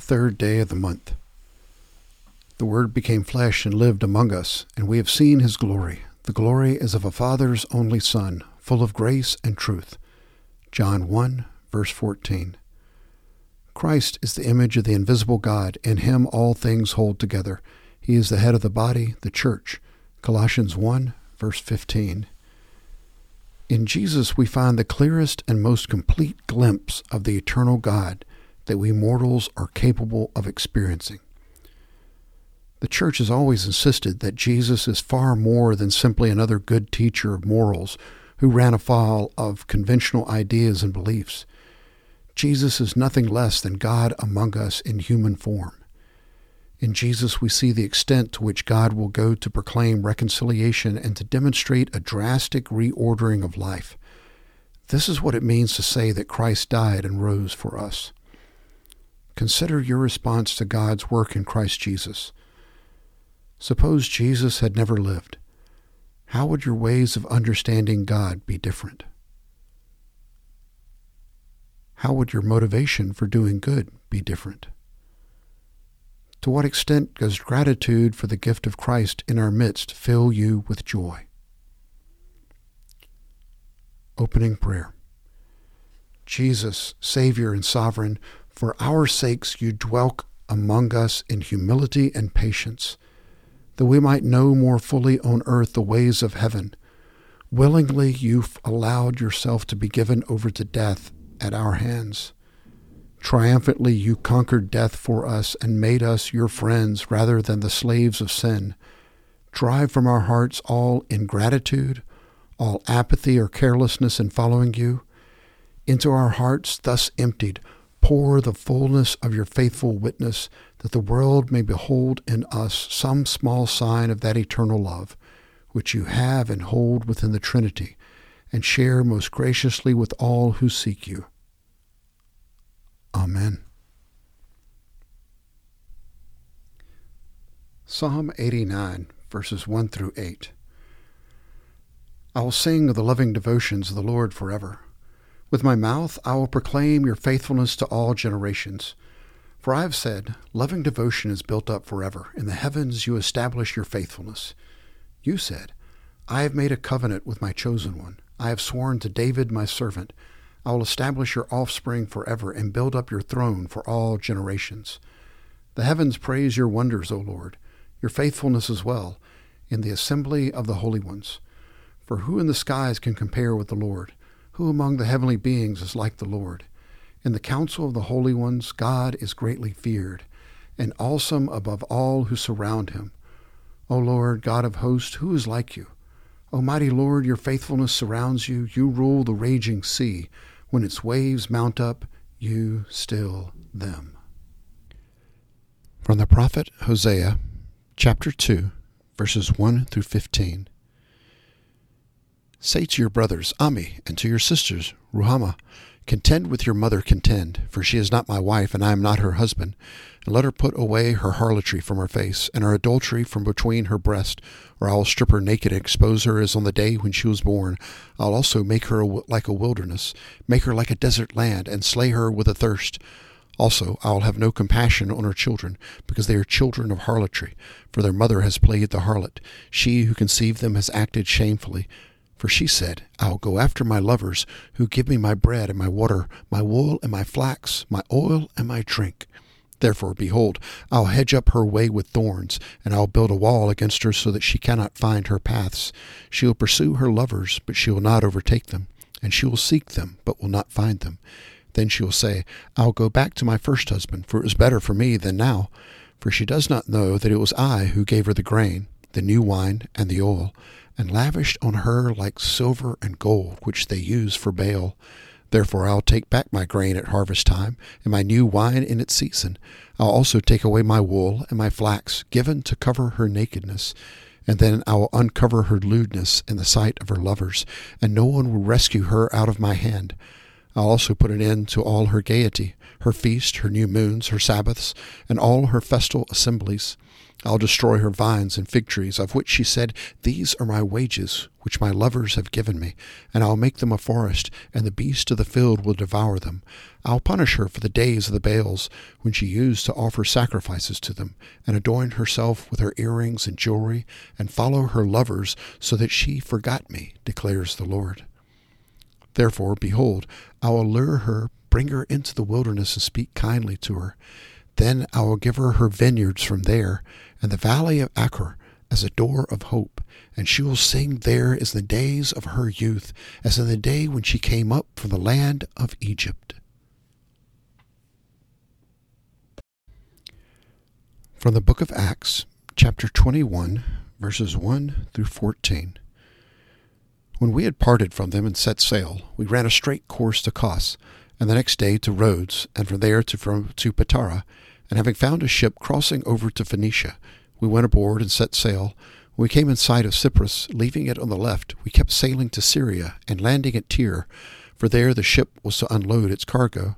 third day of the month. The Word became flesh and lived among us, and we have seen his glory. The glory is of a Father's only Son, full of grace and truth. John 1, verse 14. Christ is the image of the invisible God. In him all things hold together. He is the head of the body, the church. Colossians 1, verse 15. In Jesus, we find the clearest and most complete glimpse of the eternal God that we mortals are capable of experiencing. The church has always insisted that Jesus is far more than simply another good teacher of morals who ran afoul of conventional ideas and beliefs. Jesus is nothing less than God among us in human form. In Jesus, we see the extent to which God will go to proclaim reconciliation and to demonstrate a drastic reordering of life. This is what it means to say that Christ died and rose for us. Consider your response to God's work in Christ Jesus. Suppose Jesus had never lived. How would your ways of understanding God be different? How would your motivation for doing good be different? To what extent does gratitude for the gift of Christ in our midst fill you with joy? Opening prayer. Jesus, Savior and Sovereign, for our sakes you dwell among us in humility and patience that we might know more fully on earth the ways of heaven. Willingly you've allowed yourself to be given over to death at our hands. Triumphantly you conquered death for us and made us your friends rather than the slaves of sin. Drive from our hearts all ingratitude, all apathy or carelessness in following you. Into our hearts, thus emptied, pour the fullness of your faithful witness that the world may behold in us some small sign of that eternal love which you have and hold within the Trinity, and share most graciously with all who seek you. Amen. Psalm 89, verses 1 through 8. I will sing of the loving devotions of the Lord forever. With my mouth I will proclaim your faithfulness to all generations. For I have said, Loving devotion is built up forever. In the heavens you establish your faithfulness. You said, I have made a covenant with my chosen one. I have sworn to David my servant. I will establish your offspring forever and build up your throne for all generations. The heavens praise your wonders, O Lord, your faithfulness as well, in the assembly of the holy ones. For who in the skies can compare with the Lord? Who among the heavenly beings is like the Lord? In the council of the holy ones, God is greatly feared, and awesome above all who surround him. O Lord, God of hosts, who is like you? O mighty Lord, your faithfulness surrounds you. You rule the raging sea. When its waves mount up, you still them. From the prophet Hosea, chapter 2, verses 1 through 15. Say to your brothers, Ammi, and to your sisters, Ruhamah, Contend with your mother, contend, for she is not my wife, and I am not her husband. And let her put away her harlotry from her face, and her adultery from between her breast, or I will strip her naked and expose her as on the day when she was born. I'll also make her like a wilderness, make her like a desert land, and slay her with a thirst. Also, I will have no compassion on her children, because they are children of harlotry, for their mother has played the harlot. She who conceived them has acted shamefully. For she said, I will go after my lovers, who give me my bread and my water, my wool and my flax, my oil and my drink. Therefore, behold, I'll hedge up her way with thorns, and I'll build a wall against her so that she cannot find her paths. She will pursue her lovers, but she will not overtake them, and she will seek them, but will not find them. Then she will say, I'll go back to my first husband, for it was better for me than now. For she does not know that it was I who gave her the grain, the new wine, and the oil and lavished on her like silver and gold, which they use for Baal. Therefore I'll take back my grain at harvest time, and my new wine in its season. I'll also take away my wool and my flax, given to cover her nakedness. And then I will uncover her lewdness in the sight of her lovers, and no one will rescue her out of my hand. I'll also put an end to all her gaiety, her feast, her new moons, her Sabbaths, and all her festal assemblies. I'll destroy her vines and fig trees, of which she said, These are my wages, which my lovers have given me, and I'll make them a forest, and the beasts of the field will devour them. I'll punish her for the days of the Baals, when she used to offer sacrifices to them, and adorn herself with her earrings and jewelry, and follow her lovers, so that she forgot me, declares the Lord. Therefore, behold, I will lure her, bring her into the wilderness, and speak kindly to her. Then I will give her her vineyards from there, and the valley of Achor as a door of hope, and she will sing there as the days of her youth, as in the day when she came up from the land of Egypt. From the book of Acts, chapter 21, verses 1 through 14. When we had parted from them and set sail, we ran a straight course to Kos, and the next day to Rhodes, and from there to, from, to Patara and having found a ship crossing over to Phoenicia, we went aboard and set sail. When we came in sight of Cyprus, leaving it on the left, we kept sailing to Syria and landing at Tyre, for there the ship was to unload its cargo.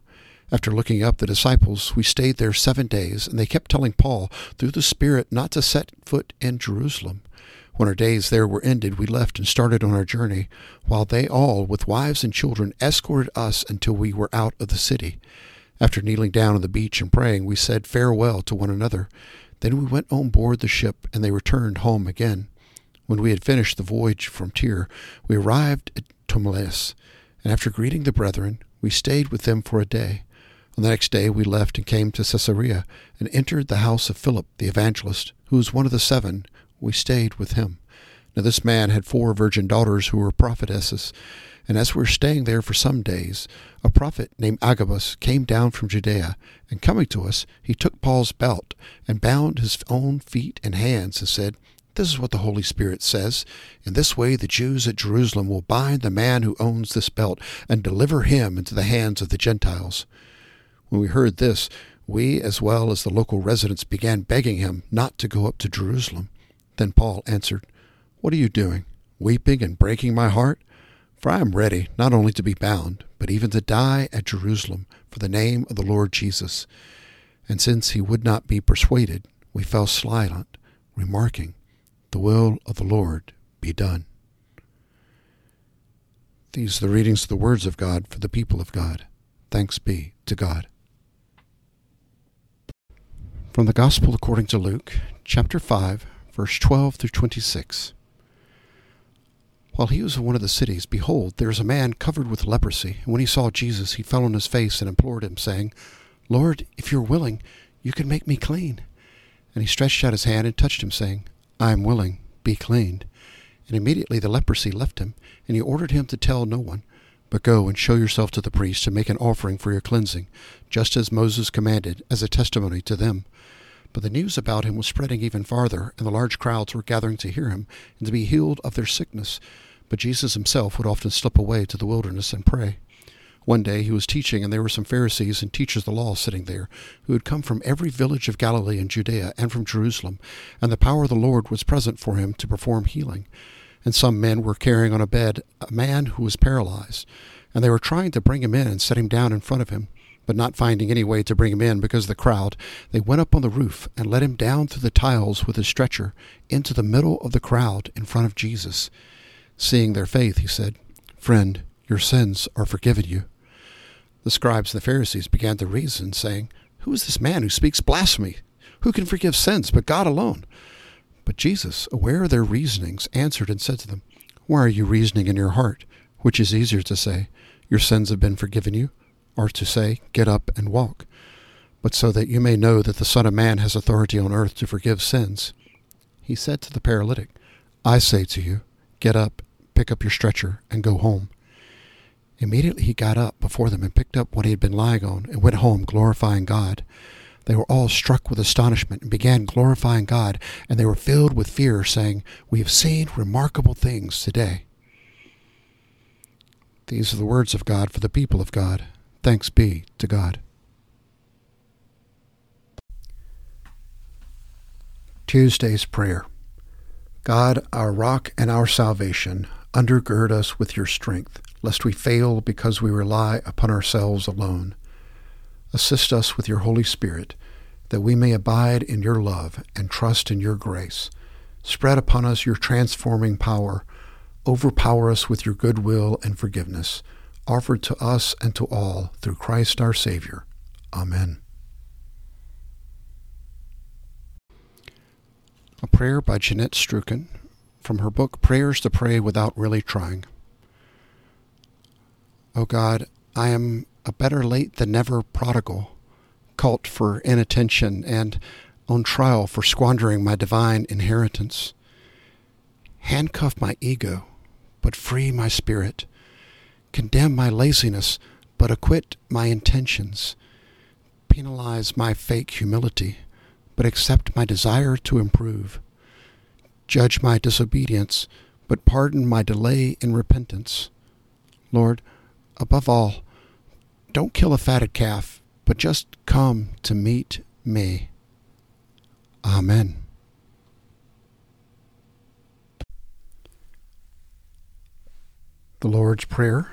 After looking up the disciples, we stayed there seven days, and they kept telling Paul through the Spirit not to set foot in Jerusalem. When our days there were ended, we left and started on our journey, while they all, with wives and children, escorted us until we were out of the city. After kneeling down on the beach and praying, we said farewell to one another. Then we went on board the ship, and they returned home again. When we had finished the voyage from Tyre, we arrived at Ptolemais, and after greeting the brethren, we stayed with them for a day. On the next day we left and came to Caesarea, and entered the house of Philip the evangelist, who was one of the seven. We stayed with him. Now this man had four virgin daughters who were prophetesses. And as we were staying there for some days, a prophet named Agabus came down from Judea, and coming to us, he took Paul's belt and bound his own feet and hands and said, This is what the Holy Spirit says. In this way, the Jews at Jerusalem will bind the man who owns this belt and deliver him into the hands of the Gentiles. When we heard this, we, as well as the local residents, began begging him not to go up to Jerusalem. Then Paul answered, What are you doing? Weeping and breaking my heart? For I am ready not only to be bound, but even to die at Jerusalem for the name of the Lord Jesus. And since he would not be persuaded, we fell silent, remarking, The will of the Lord be done. These are the readings of the words of God for the people of God. Thanks be to God. From the Gospel according to Luke, chapter 5, verse 12 through 26. While he was in one of the cities, behold, there was a man covered with leprosy. And when he saw Jesus, he fell on his face and implored him, saying, Lord, if you're willing, you can make me clean. And he stretched out his hand and touched him, saying, I am willing, be cleaned. And immediately the leprosy left him, and he ordered him to tell no one, but go and show yourself to the priest and make an offering for your cleansing, just as Moses commanded, as a testimony to them. But the news about him was spreading even farther, and the large crowds were gathering to hear him and to be healed of their sickness. But Jesus himself would often slip away to the wilderness and pray. One day he was teaching, and there were some Pharisees and teachers of the law sitting there, who had come from every village of Galilee and Judea and from Jerusalem, and the power of the Lord was present for him to perform healing. And some men were carrying on a bed a man who was paralyzed, and they were trying to bring him in and set him down in front of him. But not finding any way to bring him in because of the crowd, they went up on the roof and let him down through the tiles with his stretcher into the middle of the crowd in front of Jesus. Seeing their faith, he said, Friend, your sins are forgiven you. The scribes and the Pharisees began to reason, saying, Who is this man who speaks blasphemy? Who can forgive sins but God alone? But Jesus, aware of their reasonings, answered and said to them, Why are you reasoning in your heart? Which is easier to say, Your sins have been forgiven you, or to say, Get up and walk? But so that you may know that the Son of Man has authority on earth to forgive sins. He said to the paralytic, I say to you, Get up pick up your stretcher and go home. Immediately he got up before them and picked up what he had been lying on and went home glorifying God. They were all struck with astonishment and began glorifying God, and they were filled with fear, saying, We have seen remarkable things today. These are the words of God for the people of God. Thanks be to God. Tuesday's Prayer God, our rock and our salvation, Undergird us with your strength, lest we fail because we rely upon ourselves alone. Assist us with your Holy Spirit, that we may abide in your love and trust in your grace. Spread upon us your transforming power. Overpower us with your goodwill and forgiveness, offered to us and to all through Christ our Savior. Amen. A prayer by Jeanette Struchen from her book Prayers to Pray Without Really Trying. O oh God, I am a better late than never prodigal, cult for inattention and on trial for squandering my divine inheritance. Handcuff my ego, but free my spirit. Condemn my laziness, but acquit my intentions. Penalize my fake humility, but accept my desire to improve. Judge my disobedience, but pardon my delay in repentance. Lord, above all, don't kill a fatted calf, but just come to meet me. Amen. The Lord's Prayer,